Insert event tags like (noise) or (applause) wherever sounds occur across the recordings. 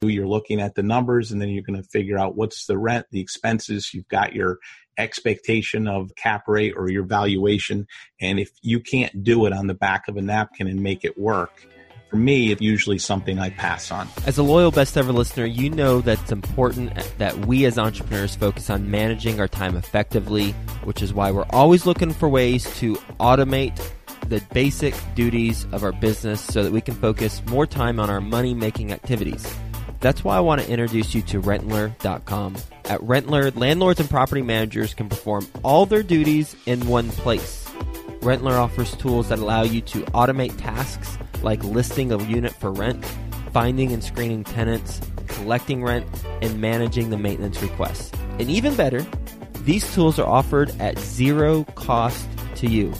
You're looking at the numbers and then you're going to figure out what's the rent, the expenses. You've got your expectation of cap rate or your valuation. And if you can't do it on the back of a napkin and make it work, for me, it's usually something I pass on. As a loyal best ever listener, you know that it's important that we as entrepreneurs focus on managing our time effectively, which is why we're always looking for ways to automate the basic duties of our business so that we can focus more time on our money making activities. That's why I want to introduce you to Rentler.com. At Rentler, landlords and property managers can perform all their duties in one place. Rentler offers tools that allow you to automate tasks like listing a unit for rent, finding and screening tenants, collecting rent, and managing the maintenance requests. And even better, these tools are offered at zero cost to you.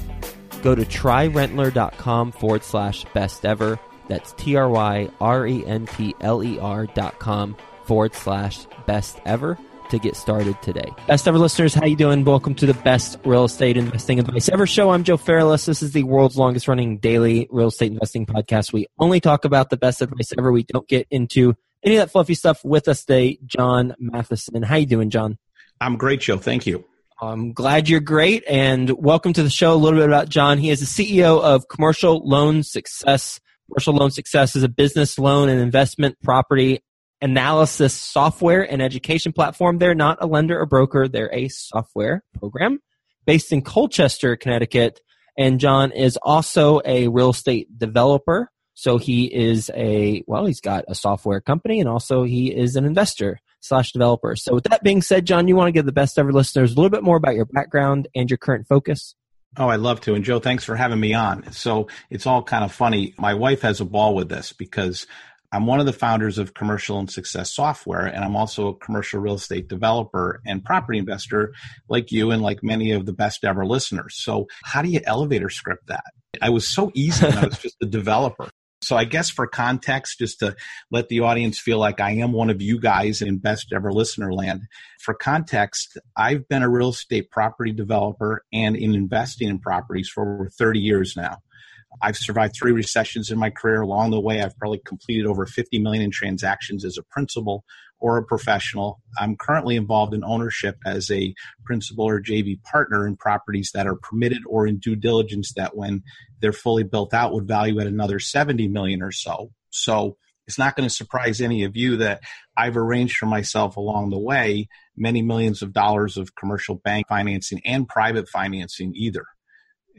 Go to tryrentler.com forward slash best ever. That's T R Y R E N T L E R dot com forward slash best ever to get started today. Best ever listeners, how you doing? Welcome to the best real estate investing advice ever show. I'm Joe Fairless. This is the world's longest running daily real estate investing podcast. We only talk about the best advice ever. We don't get into any of that fluffy stuff with us today. John Matheson. How you doing, John? I'm great, Joe. Thank you. I'm glad you're great and welcome to the show. A little bit about John. He is the CEO of Commercial Loan Success. Commercial Loan Success is a business loan and investment property analysis software and education platform. They're not a lender or broker, they're a software program based in Colchester, Connecticut. And John is also a real estate developer. So he is a, well, he's got a software company and also he is an investor slash developer. So with that being said, John, you want to give the best ever listeners a little bit more about your background and your current focus? Oh, I'd love to. And Joe, thanks for having me on. So it's all kind of funny. My wife has a ball with this because I'm one of the founders of Commercial Loan Success Software, and I'm also a commercial real estate developer and property investor like you and like many of the best ever listeners. So, how do you elevator script that? I was so easy when I was (laughs) just a developer. So, I guess for context, just to let the audience feel like I am one of you guys in best ever listener land, for context, I've been a real estate property developer and in investing in properties for over 30 years now. I've survived three recessions in my career. Along the way, I've probably completed over 50 million in transactions as a principal or a professional. I'm currently involved in ownership as a principal or JV partner in properties that are permitted or in due diligence that when they're fully built out would value at another 70 million or so. So it's not going to surprise any of you that I've arranged for myself along the way many millions of dollars of commercial bank financing and private financing either.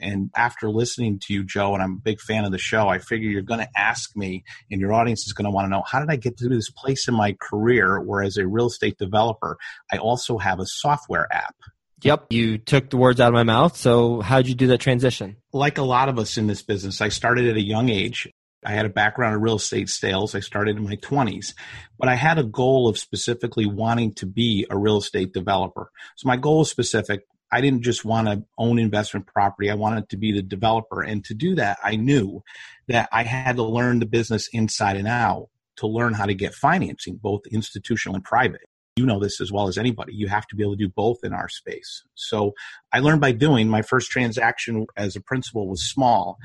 And after listening to you, Joe, and I'm a big fan of the show, I figure you're going to ask me, and your audience is going to want to know how did I get to this place in my career where, as a real estate developer, I also have a software app. Yep, you took the words out of my mouth. So, how'd you do that transition? Like a lot of us in this business, I started at a young age. I had a background in real estate sales. I started in my 20s, but I had a goal of specifically wanting to be a real estate developer. So my goal was specific I didn't just want to own investment property. I wanted to be the developer. And to do that, I knew that I had to learn the business inside and out to learn how to get financing, both institutional and private. You know this as well as anybody. You have to be able to do both in our space. So I learned by doing. My first transaction as a principal was small.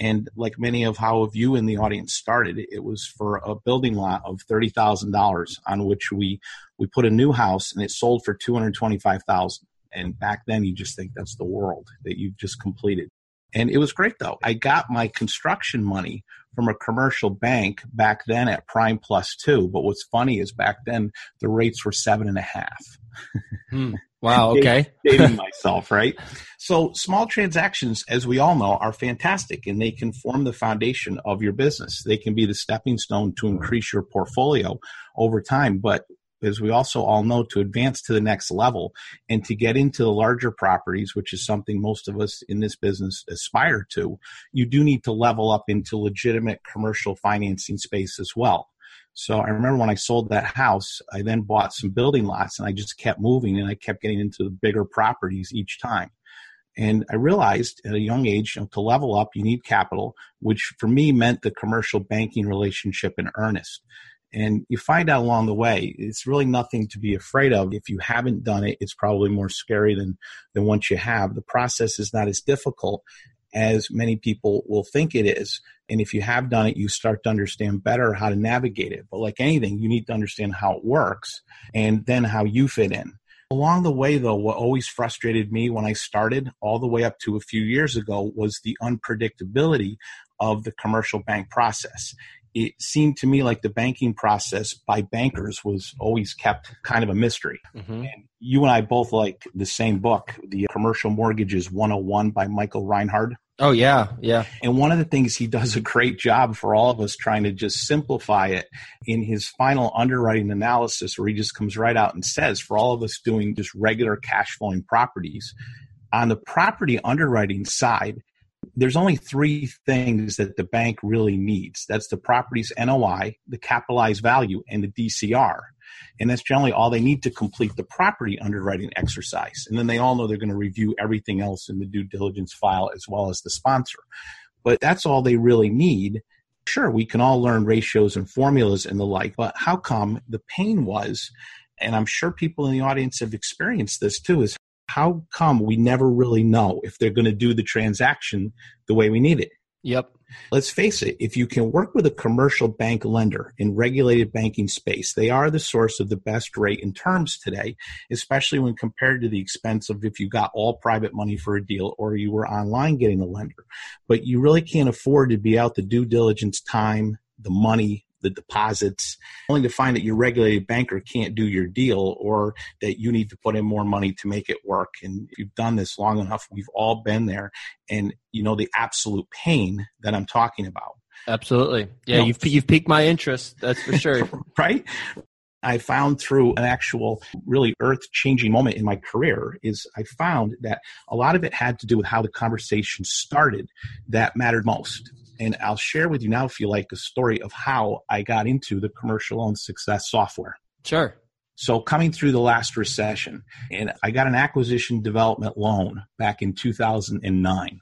And like many of how of you in the audience started, it was for a building lot of $30,000 on which we, we put a new house and it sold for 225000 and back then, you just think that's the world that you've just completed. And it was great though. I got my construction money from a commercial bank back then at prime plus two. But what's funny is back then the rates were seven and a half. Hmm. (laughs) Wow. Okay. Dating (laughs) myself, right? So small transactions, as we all know, are fantastic and they can form the foundation of your business. They can be the stepping stone to increase your portfolio over time. But as we also all know, to advance to the next level and to get into the larger properties, which is something most of us in this business aspire to, you do need to level up into legitimate commercial financing space as well. So I remember when I sold that house, I then bought some building lots and I just kept moving and I kept getting into the bigger properties each time. And I realized at a young age, you know, to level up, you need capital, which for me meant the commercial banking relationship in earnest. And you find out along the way, it's really nothing to be afraid of. If you haven't done it, it's probably more scary than, than once you have. The process is not as difficult. as many people will think it is. And if you have done it, you start to understand better how to navigate it. But like anything, you need to understand how it works and then how you fit in. Along the way, though, what always frustrated me when I started, all the way up to a few years ago, was the unpredictability of the commercial bank process. It seemed to me like the banking process by bankers was always kept kind of a mystery. Mm-hmm. And you and I both like the same book, The Commercial Mortgages 101 by Michael Reinhard. Oh yeah, yeah. And one of the things he does a great job for all of us trying to just simplify it in his final underwriting analysis where he just comes right out and says for all of us doing just regular cash flowing properties on the property underwriting side there's only three things that the bank really needs. That's the property's NOI, the capitalized value, and the DCR. And that's generally all they need to complete the property underwriting exercise. And then they all know they're going to review everything else in the due diligence file as well as the sponsor. But that's all they really need. Sure, we can all learn ratios and formulas and the like, but how come the pain was, and I'm sure people in the audience have experienced this too, is how come we never really know if they're going to do the transaction the way we need it? Yep. Let's face it, if you can work with a commercial bank lender in regulated banking space, they are the source of the best rate in terms today, especially when compared to the expense of if you got all private money for a deal or you were online getting a lender. But you really can't afford to be out the due diligence time, the money, the deposits, only to find that your regulated banker can't do your deal or that you need to put in more money to make it work. And if you've done this long enough, we've all been there and you know the absolute pain that I'm talking about. Absolutely. Yeah, you know, you've you've piqued my interest, that's for sure. (laughs) right? I found through an actual really earth changing moment in my career is I found that a lot of it had to do with how the conversation started that mattered most. And I'll share with you now, if you like, a story of how I got into the commercial loan success software. Sure. So, coming through the last recession, and I got an acquisition development loan back in 2009.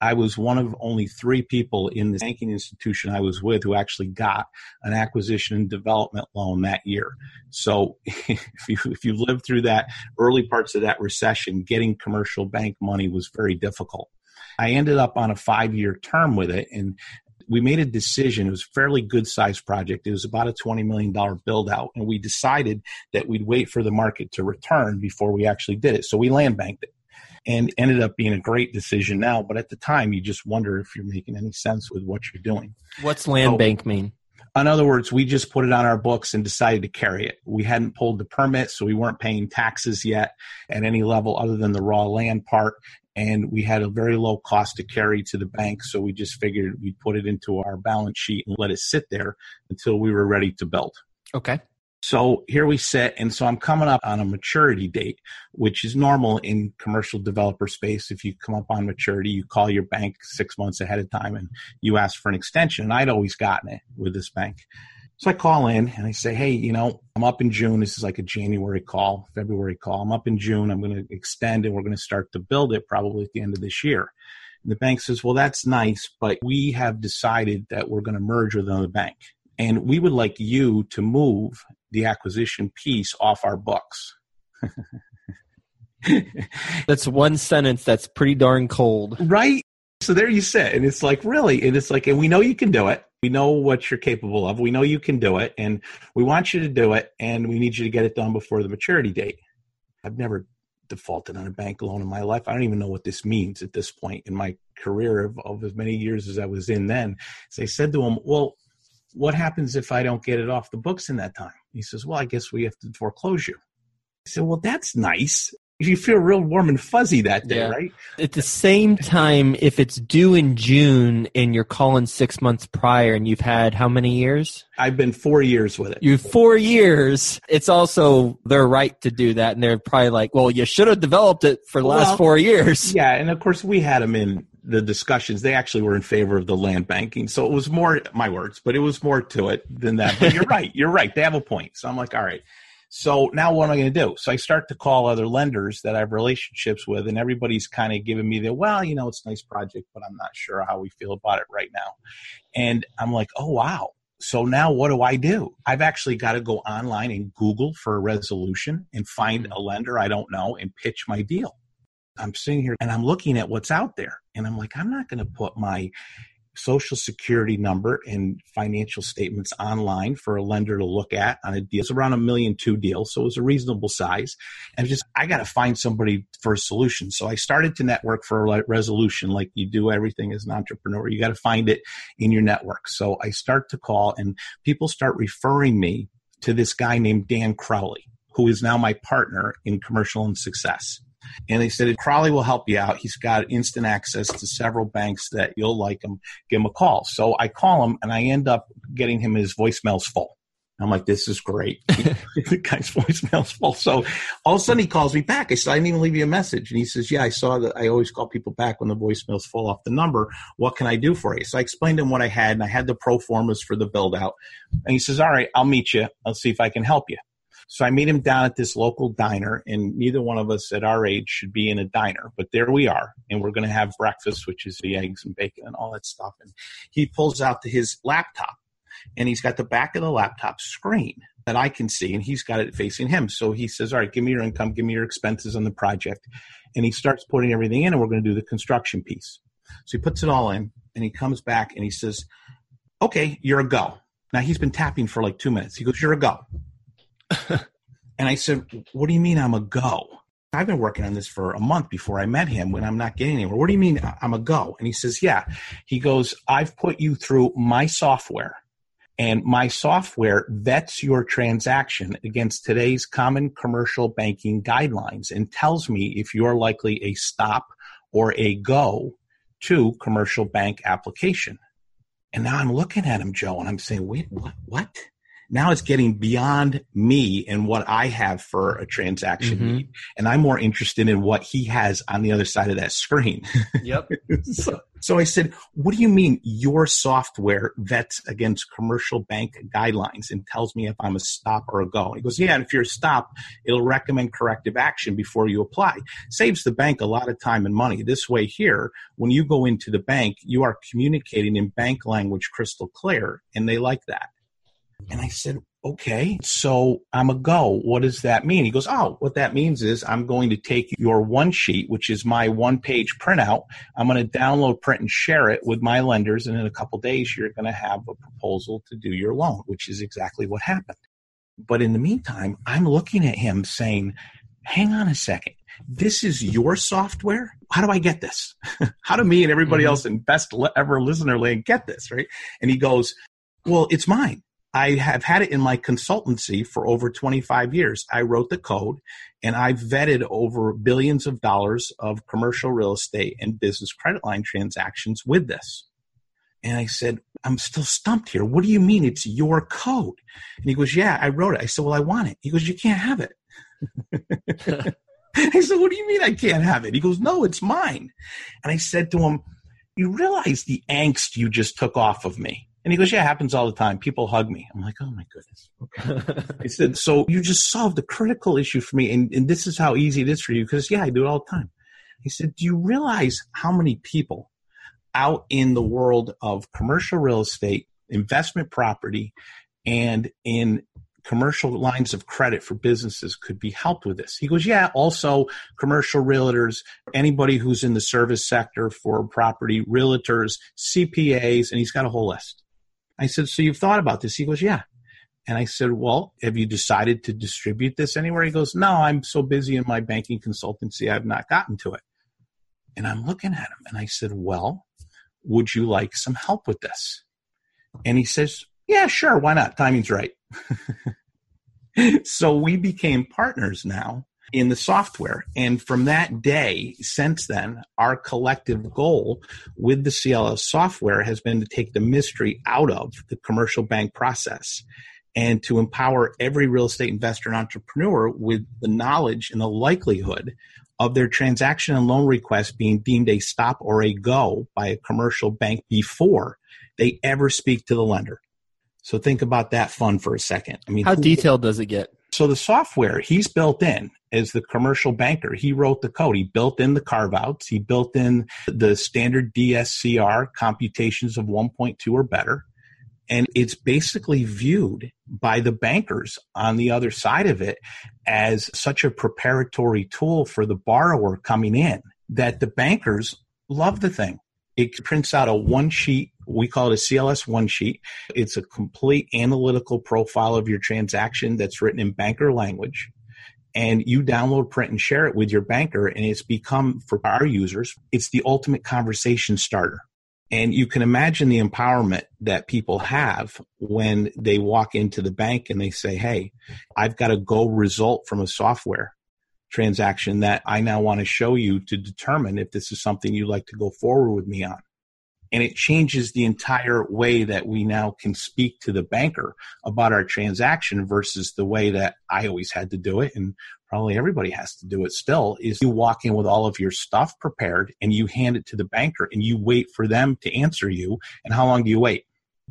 I was one of only three people in the banking institution I was with who actually got an acquisition and development loan that year. So (laughs) if you, if you lived through that early parts of that recession, getting commercial bank money was very difficult. I ended up on a five year term with it and we made a decision. It was a fairly good sized project. It was about a $20 million build out. And we decided that we'd wait for the market to return before we actually did it. So we land banked it and ended up being a great decision now. But at the time, you just wonder if you're making any sense with what you're doing. What's land so, bank mean? In other words, we just put it on our books and decided to carry it. We hadn't pulled the permit, so we weren't paying taxes yet at any level other than the raw land part and we had a very low cost to carry to the bank. So we just figured we'd put it into our balance sheet and let it sit there until we were ready to build. Okay. So here we sit, and so I'm coming up on a maturity date, which is normal in commercial developer space. If you come up on maturity, you call your bank six months ahead of time and you ask for an extension. And I'd always gotten it with this bank. So I call in and I say, hey, you know, I'm up in June. This is like a January call, February call. I'm up in June. I'm going to extend and we're going to start to build it probably at the end of this year. And the bank says, well, that's nice, but we have decided that we're going to merge with another bank. And we would like you to move the acquisition piece off our books. (laughs) that's one sentence that's pretty darn cold. Right? So there you sit. And it's like, really? And it's like, and we know you can do it. We know what you're capable of. We know you can do it, and we want you to do it, and we need you to get it done before the maturity date. I've never defaulted on a bank loan in my life. I don't even know what this means at this point in my career of, of as many years as I was in then. So I said to him, Well, what happens if I don't get it off the books in that time? He says, Well, I guess we have to foreclose you. I said, Well, that's nice you feel real warm and fuzzy that day, yeah. right? At the same time, if it's due in June and you're calling six months prior and you've had how many years? I've been four years with it. You four years. It's also their right to do that, and they're probably like, "Well, you should have developed it for the well, last four years." (laughs) Yeah, and of course we had them in the discussions. They actually were in favor of the land banking, so it was more my words, but it was more to it than that. But you're (laughs) right. You're right. They have a point. So I'm like, all right. So now what am I going to do? So I start to call other lenders that I have relationships with, and everybody's kind of giving me the, well, you know, it's a nice project, but I'm not sure how we feel about it right now. And I'm like, oh, wow. So now what do I do? I've actually got to go online and Google for a resolution and find hmm. a lender I don't know and pitch my deal. I'm sitting here and I'm looking at what's out there. And I'm like, I'm not going to put my social security number and financial statements online for a lender to look at on a deal. It's around a million two deal, so it was a reasonable size. And just I got to find somebody for a solution. So I started to network for a resolution, like you do everything as an entrepreneur. You got to find it in your network. So I start to call, and people start referring me to this guy named Dan Crowley, who is now my partner in Commercial Loan Success. And they said, Crowley will help you out. He's got instant access to several banks that you'll like him. Give him a call. So I call him and I end up getting him his voicemails full. I'm like, this is great. (laughs) (laughs) the guy's voicemail's full. So all of a sudden he calls me back. I said, I didn't even leave you a message. And he says, yeah, I saw that. I always call people back when the voicemail's full off the number. What can I do for you? So I explained to him what I had and I had the pro formas for the build out. And he says, all right, I'll meet you. I'll see if I can help you. So I meet him down at this local diner, and neither one of us at our age should be in a diner, but there we are, and we're going to have breakfast, which is the eggs and bacon and all that stuff. And he pulls out his laptop, and he's got the back of the laptop screen that I can see, and he's got it facing him. So he says, All right, give me your income, give me your expenses on the project. And he starts putting everything in, and we're going to do the construction piece. So he puts it all in, and he comes back and he says, Okay, you're a go. Now he's been tapping for like two minutes. He goes, You're a go. (laughs) and I said, What do you mean I'm a go? I've been working on this for a month before I met him when I'm not getting anywhere. What do you mean I'm a go? And he says, Yeah. He goes, I've put you through my software, and my software vets your transaction against today's common commercial banking guidelines and tells me if you're likely a stop or a go to commercial bank application. And now I'm looking at him, Joe, and I'm saying, Wait, what? What? Now it's getting beyond me and what I have for a transaction mm-hmm. need. And I'm more interested in what he has on the other side of that screen. (laughs) Yep. so, so I said, What do you mean your software vets against commercial bank guidelines and tells me if I'm a stop or a go? And he goes, Yeah, and if you're a stop, it'll recommend corrective action before you apply. Saves the bank a lot of time and money. This way, here, when you go into the bank, you are communicating in bank language crystal clear, and they like that. And I said, okay, so I'm a go. What does that mean? He goes, oh, what that means is I'm going to take your one sheet, which is my one page printout. I'm going to download, print, and share it with my lenders. And in a couple days, you're going to have a proposal to do your loan, which is exactly what happened. But in the meantime, I'm looking at him saying, hang on a second. This is your software. How do I get this? (laughs) How do me and everybody mm-hmm. else in best ever listener land get this? Right. And he goes, well, it's mine. I have had it in my consultancy for over 25 years. I wrote the code and I've vetted over billions of dollars of commercial real estate and business credit line transactions with this. And I said, I'm still stumped here. What do you mean it's your code? And he goes, Yeah, I wrote it. I said, Well, I want it. He goes, You can't have it. (laughs) I said, What do you mean I can't have it? He goes, No, it's mine. And I said to him, You realize the angst you just took off of me. And he goes, Yeah, it happens all the time. People hug me. I'm like, Oh my goodness. Okay. (laughs) he said, So you just solved a critical issue for me. And, and this is how easy it is for you. Because, yeah, I do it all the time. He said, Do you realize how many people out in the world of commercial real estate, investment property, and in commercial lines of credit for businesses could be helped with this. He goes, yeah, also commercial realtors, anybody who's in the service sector for property, realtors, CPAs, and he's got a whole list. I said, So you've thought about this? He goes, Yeah. And I said, Well, have you decided to distribute this anywhere? He goes, No, I'm so busy in my banking consultancy, I've not gotten to it. And I'm looking at him and I said, Well, would you like some help with this? And he says, Yeah, sure. Why not? Timing's right. (laughs) so we became partners now in the software. And from that day, since then, our collective goal with the CLS software has been to take the mystery out of the commercial bank process and to empower every real estate investor and entrepreneur with the knowledge and the likelihood of their transaction and loan request being deemed a stop or a go by a commercial bank before they ever speak to the lender. So think about that fun for a second. I mean, how who, detailed does it get? So the software he's built in as the commercial banker. He wrote the code. He built in the carve outs. He built in the standard DSCR computations of 1.2 or better. And it's basically viewed by the bankers on the other side of it as such a preparatory tool for the borrower coming in that the bankers love the thing. It prints out a one sheet. We call it a CLS one sheet. It's a complete analytical profile of your transaction that's written in banker language. And you download, print, and share it with your banker. And it's become, for our users, it's the ultimate conversation starter. And you can imagine the empowerment that people have when they walk into the bank and they say, Hey, I've got a go result from a software transaction that I now want to show you to determine if this is something you'd like to go forward with me on. And it changes the entire way that we now can speak to the banker about our transaction versus the way that I always had to do it. And probably everybody has to do it still is you walk in with all of your stuff prepared and you hand it to the banker and you wait for them to answer you. And how long do you wait?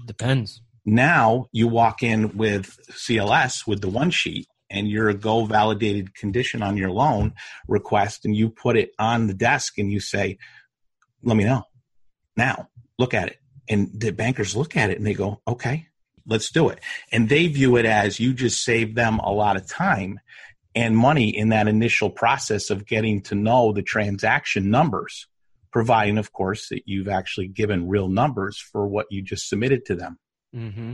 Depends. Now you walk in with CLS with the one sheet and you're a go validated condition on your loan request and you put it on the desk and you say, let me know now, look at it. And the bankers look at it and they go, okay, let's do it. And they view it as you just saved them a lot of time and money in that initial process of getting to know the transaction numbers, providing, of course, that you've actually given real numbers for what you just submitted to them. Mm-hmm.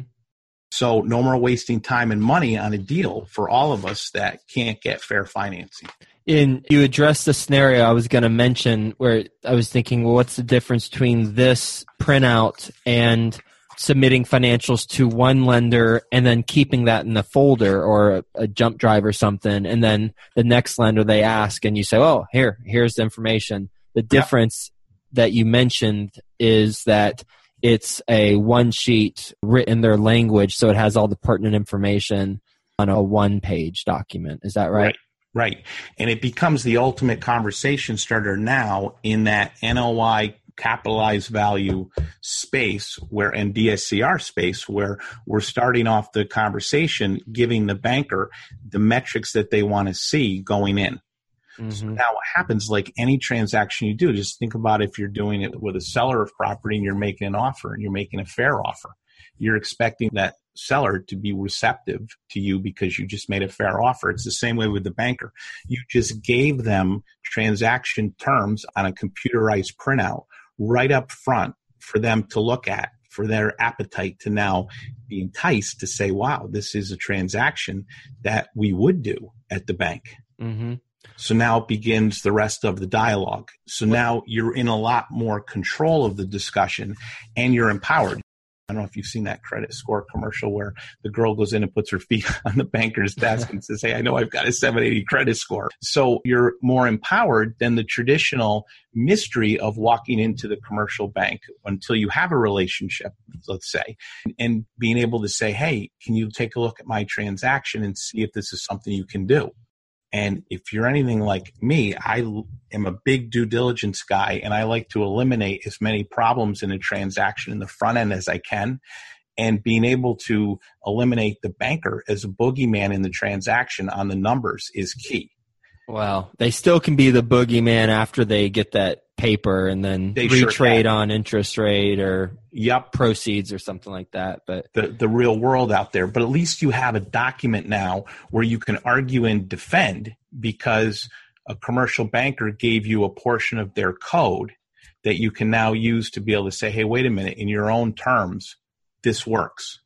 So, no more wasting time and money on a deal for all of us that can't get fair financing. In you addressed the scenario I was going to mention where I was thinking, well, what's the difference between this printout and submitting financials to one lender and then keeping that in the folder or a, a, jump drive or something? And then the next lender they ask and you say oh here here's the information. The difference yeah. that you mentioned is that it's a one sheet written their language so it has all the pertinent information on a one page document is that right. right. Right. And it becomes the ultimate conversation starter now in that NOI capitalized value space where and DSCR space where we're starting off the conversation giving the banker the metrics that they want to see going in. Mm-hmm. So now what happens like any transaction you do, just think about if you're doing it with a seller of property and you're making an offer and you're making a fair offer. You're expecting that seller to be receptive to you because you just made a fair offer. It's the same way with the banker. You just gave them transaction terms on a computerized printout right up front for them to look at, for their appetite to now be enticed to say, wow, this is a transaction that we would do at the bank. Mm-hmm. So now begins the rest of the dialogue. So now you're in a lot more control of the discussion and you're empowered. I don't know if you've seen that credit score commercial where the girl goes in and puts her feet (laughs) on the banker's desk and says, Hey, I know I've got a 780 credit score. So you're more empowered than the traditional mystery of walking into the commercial bank until you have a relationship, let's say, and being able to say, Hey, can you take a look at my transaction and see if this is something you can do? And if you're anything like me, I am a big due diligence guy and I like to eliminate as many problems in a transaction in the front end as I can. And being able to eliminate the banker as a boogeyman in the transaction on the numbers is key. Well, they still can be the boogeyman after they get that paper and then they retrade sure on interest rate or yep proceeds or something like that. But the the real world out there. But at least you have a document now where you can argue and defend because a commercial banker gave you a portion of their code that you can now use to be able to say, hey, wait a minute, in your own terms, this works.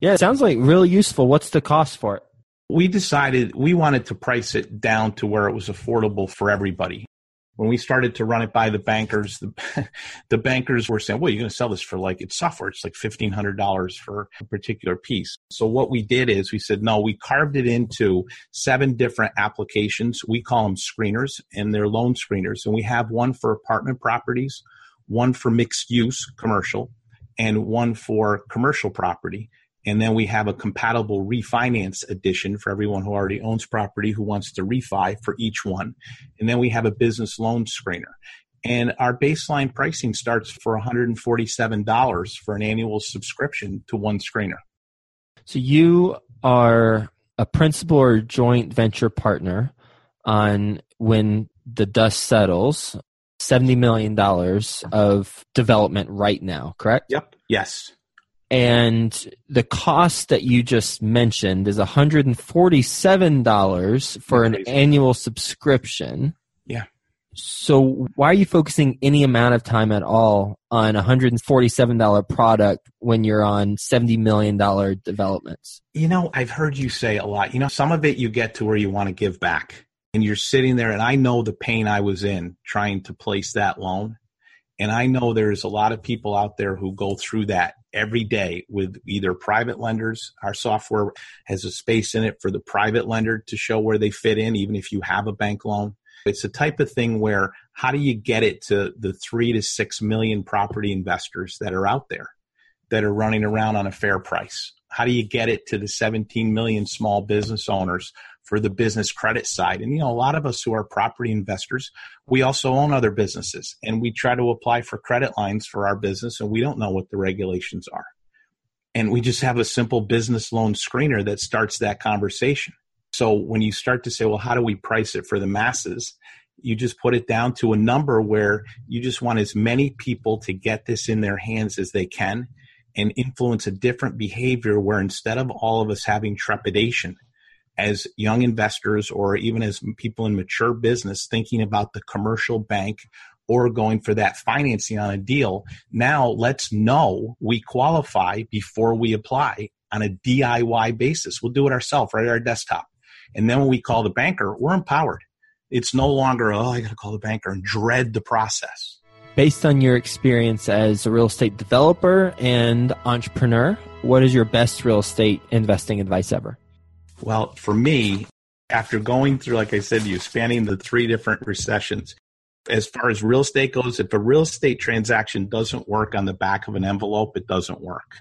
Yeah, it sounds like really useful. What's the cost for it? we decided we wanted to price it down to where it was affordable for everybody. When we started to run it by the bankers, the, (laughs) the bankers were saying, well, you're going to sell this for like, it's software. It's like $1,500 for a particular piece. So what we did is we said, no, we carved it into seven different applications. We call them screeners and they're loan screeners. And we have one for apartment properties, one for mixed use commercial, and one for commercial property. And then we have a compatible refinance edition for everyone who already owns property who wants to refi for each one. And then we have a business loan screener. And our baseline pricing starts for $147 for an annual subscription to one screener. So you are a principal or joint venture partner on when the dust settles, $70 million of development right now, correct? Yep. Yes. And the cost that you just mentioned is $147 for an annual subscription. Yeah. So why are you focusing any amount of time at all on a $147 product when you're on $70 million developments? You know, I've heard you say a lot. You know, some of it you get to where you want to give back. And you're sitting there, and I know the pain I was in trying to place that loan. And I know there's a lot of people out there who go through that every day with either private lenders. Our software has a space in it for the private lender to show where they fit in, even if you have a bank loan. It's the type of thing where how do you get it to the three to six million property investors that are out there that are running around on a fair price? How do you get it to the 17 million small business owners for the business credit side? And, you know, a lot of us who are property investors, we also own other businesses and we try to apply for credit lines for our business and we don't know what the regulations are. And we just have a simple business loan screener that starts that conversation. So when you start to say, well, how do we price it for the masses? You just put it down to a number where you just want as many people to get this in their hands as they can and influence a different behavior where instead of all of us having trepidation as young investors or even as people in mature business thinking about the commercial bank or going for that financing on a deal, now let's know we qualify before we apply on a DIY basis. We'll do it ourselves right at our desktop. And then when we call the banker, we're empowered. It's no longer, oh, I got to call the banker and dread the process. Based on your experience as a real estate developer and entrepreneur, what is your best real estate investing advice ever? Well, for me, after going through, like I said to you, spanning the three different recessions, as far as real estate goes, if a real estate transaction doesn't work on the back of an envelope, it doesn't work.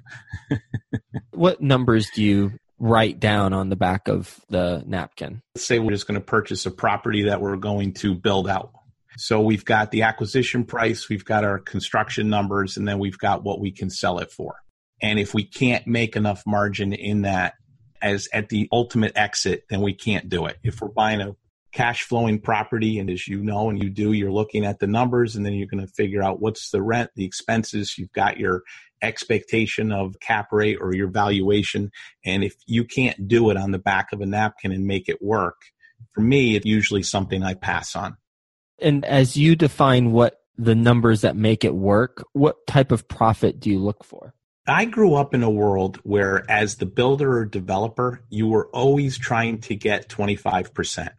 (laughs) what numbers do you write down on the back of the napkin? Let's say we're just going to purchase a property that we're going to build out. So we've got the acquisition price, we've got our construction numbers, and then we've got what we can sell it for. And if we can't make enough margin in that as at the ultimate exit, then we can't do it. If we're buying a cash flowing property, and as you know and you do, you're looking at the numbers and then you're going to figure out what's the rent, the expenses, you've got your expectation of cap rate or your valuation. And if you can't do it on the back of a napkin and make it work, for me, it's usually something I pass on. And as you define what the numbers that make it work, what type of profit do you look for? I grew up in a world where, as the builder or developer, you were always trying to get 25%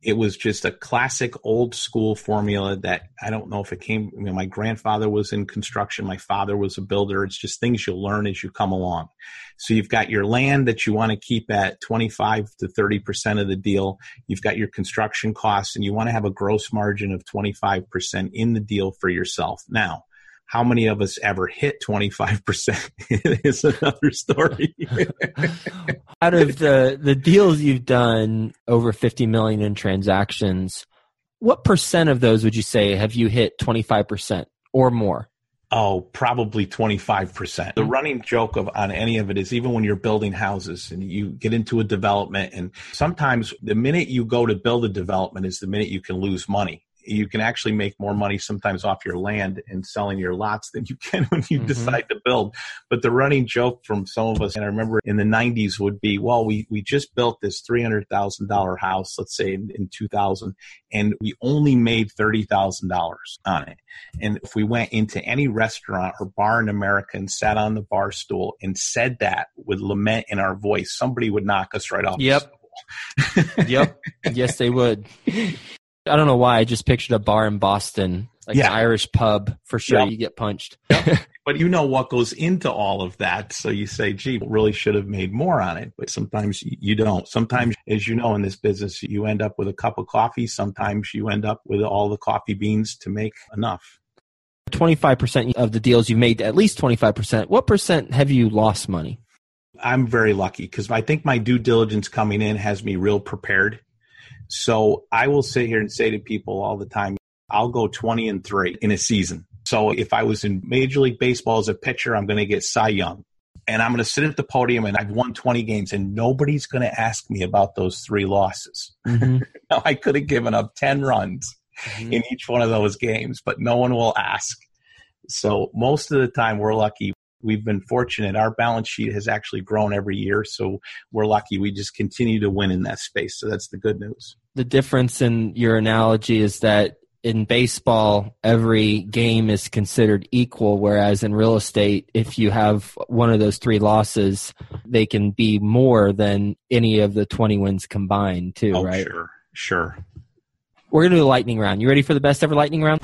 it was just a classic old school formula that I don't know if it came. My grandfather was in construction, my father was a builder. It's just things you learn as you come along. So you've got your land that you want to keep at 25 to 30% of the deal. You've got your construction costs, and you want to have a gross margin of 25% in the deal for yourself. Now, how many of us ever hit 25% (laughs) is another story. (laughs) Out of the, the deals you've done over 50 million in transactions, what percent of those would you say have you hit 25% or more? Oh, probably 25%. The mm-hmm. running joke of on any of it is even when you're building houses and you get into a development and sometimes the minute you go to build a development is the minute you can lose money you can actually make more money sometimes off your land and selling your lots than you (laughs) can when you mm-hmm. decide to build. But the running joke from some of us, and I remember in the 90s would be, well, we, we just built this $300,000 house, let's say in, in 2000, and we only made $30,000 on it. And if we went into any restaurant or bar in America and sat on the bar stool and said that with lament in our voice, somebody would knock us right off. Yep. (laughs) yep. Yes, they would. (laughs) I don't know why I just pictured a bar in Boston, like yeah. an Irish pub. For sure, yep. you get punched. Yep. (laughs) but you know what goes into all of that. So you say, gee, really should have made more on it. But sometimes you don't. Sometimes, as you know, in this business, you end up with a cup of coffee. Sometimes you end up with all the coffee beans to make enough. 25% of the deals you've made, at least 25%. What percent have you lost money? I'm very lucky because I think my due diligence coming in has me real prepared so I will sit here and say to people all the time, I'll go 20 and 3 in a season. So if I was in Major League Baseball as a pitcher, I'm going to get Cy Young. And I'm going to sit at the podium and I've won 20 games and nobody's going to ask me about those three losses. Mm-hmm. (laughs) now, I could have given up 10 runs mm-hmm. in each one of those games, but no one will ask. So most of the time we're lucky. We've been fortunate. Our balance sheet has actually grown every year, so we're lucky. We just continue to win in that space. So that's the good news. The difference in your analogy is that in baseball, every game is considered equal, whereas in real estate, if you have one of those three losses, they can be more than any of the 20 wins combined, too, oh, right? Sure, sure. We're going to do a lightning round. You ready for the best ever lightning round?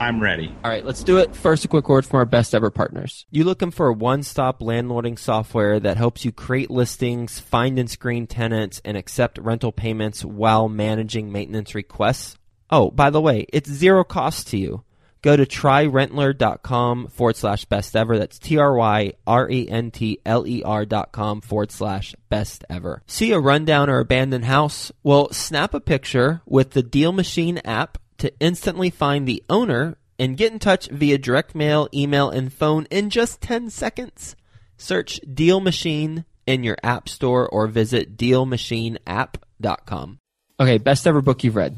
I'm ready. All right, let's do it. First, a quick word from our best ever partners. You looking for a one-stop landlording software that helps you create listings, find and screen tenants, and accept rental payments while managing maintenance requests? Oh, by the way, it's zero cost to you. Go to tryrentler.com forward slash best ever. That's T R Y R E N T L E R dot com forward slash best ever. See a rundown or abandoned house? Well, snap a picture with the Deal Machine app to instantly find the owner and get in touch via direct mail, email, and phone in just 10 seconds. Search Deal Machine in your app store or visit dealmachineapp.com. Okay, best ever book you've read.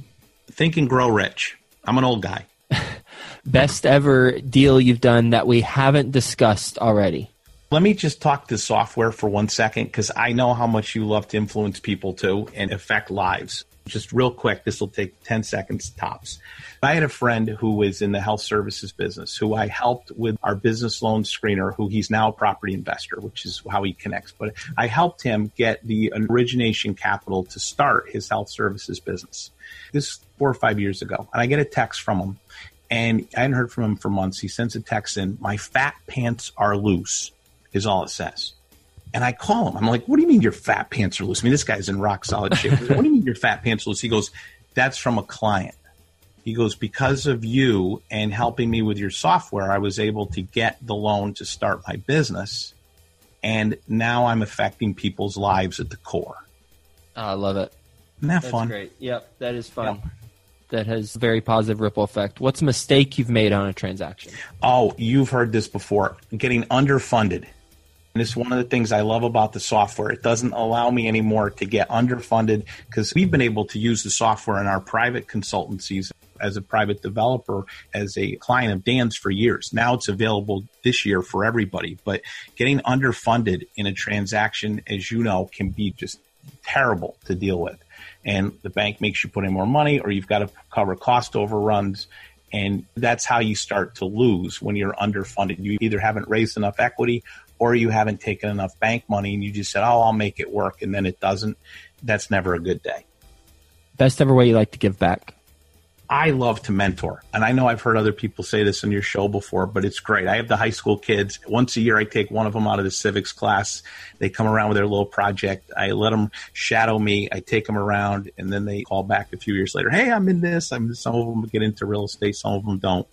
Think and Grow Rich. I'm an old guy. (laughs) best ever deal you've done that we haven't discussed already. Let me just talk to software for one second because I know how much you love to influence people too and affect lives. Just real quick, this will take 10 seconds tops. I had a friend who was in the health services business who I helped with our business loan screener, who he's now a property investor, which is how he connects. But I helped him get the origination capital to start his health services business. This four or five years ago. And I get a text from him and I hadn't heard from him for months. He sends a text in, My fat pants are loose, is all it says. And I call him. I'm like, what do you mean your fat pants are loose? I mean, this guy's in rock solid shape. what do you mean your fat pants are loose? He goes, that's from a client. He goes, because of you and helping me with your software, I was able to get the loan to start my business. And now I'm affecting people's lives at the core. Oh, I love it. Isn't that That's fun? great. Yep, that is fun. Yep. That has very positive ripple effect. What's a mistake you've made on a transaction? Oh, you've heard this before. Getting underfunded. And it's one of the things I love about the software. It doesn't allow me anymore to get underfunded because we've been able to use the software in our private consultancies as a private developer, as a client of Dan's for years. Now it's available this year for everybody. But getting underfunded in a transaction, as you know, can be just terrible to deal with. And the bank makes you put in more money, or you've got to cover cost overruns. And that's how you start to lose when you're underfunded. You either haven't raised enough equity or you haven't taken enough bank money and you just said, oh, I'll make it work, and then it doesn't. That's never a good day. Best ever way you like to give back? I love to mentor. And I know I've heard other people say this in your show before, but it's great. I have the high school kids. Once a year, I take one of them out of the civics class. They come around with their little project. I let them shadow me. I take them around, and then they call back a few years later. Hey, I'm in this. I'm some of them get into real estate, some of them don't,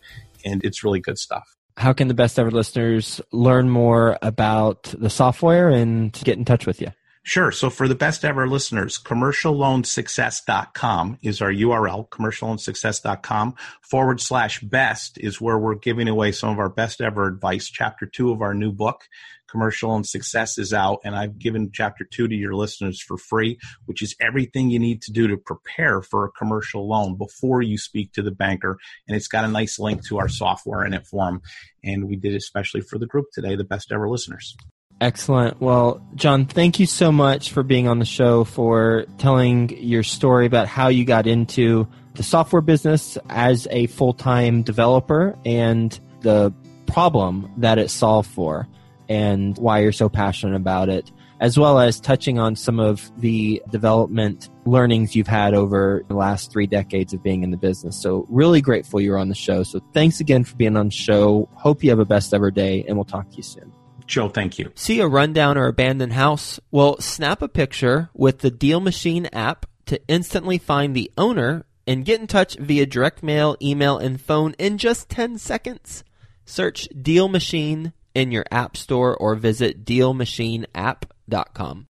and it's really good stuff. How can the best ever listeners learn more about the software and get in touch with you? Sure. So for the best ever listeners, commercialloansuccess.com is our URL, commercialloansuccess.com forward slash best is where we're giving away some of our best ever advice. Chapter two of our new book, Commercial Loan Success is out and I've given chapter two to your listeners for free, which is everything you need to do to prepare for a commercial loan before you speak to the banker. And it's got a nice link to our software in it for them. And we did it especially for the group today, the best ever listeners. Excellent. Well, John, thank you so much for being on the show, for telling your story about how you got into the software business as a full time developer and the problem that it solved for and why you're so passionate about it, as well as touching on some of the development learnings you've had over the last three decades of being in the business. So, really grateful you're on the show. So, thanks again for being on the show. Hope you have a best ever day, and we'll talk to you soon. Joe, thank you. See a rundown or abandoned house? Well, snap a picture with the Deal Machine app to instantly find the owner and get in touch via direct mail, email, and phone in just 10 seconds. Search Deal Machine in your app store or visit dealmachineapp.com.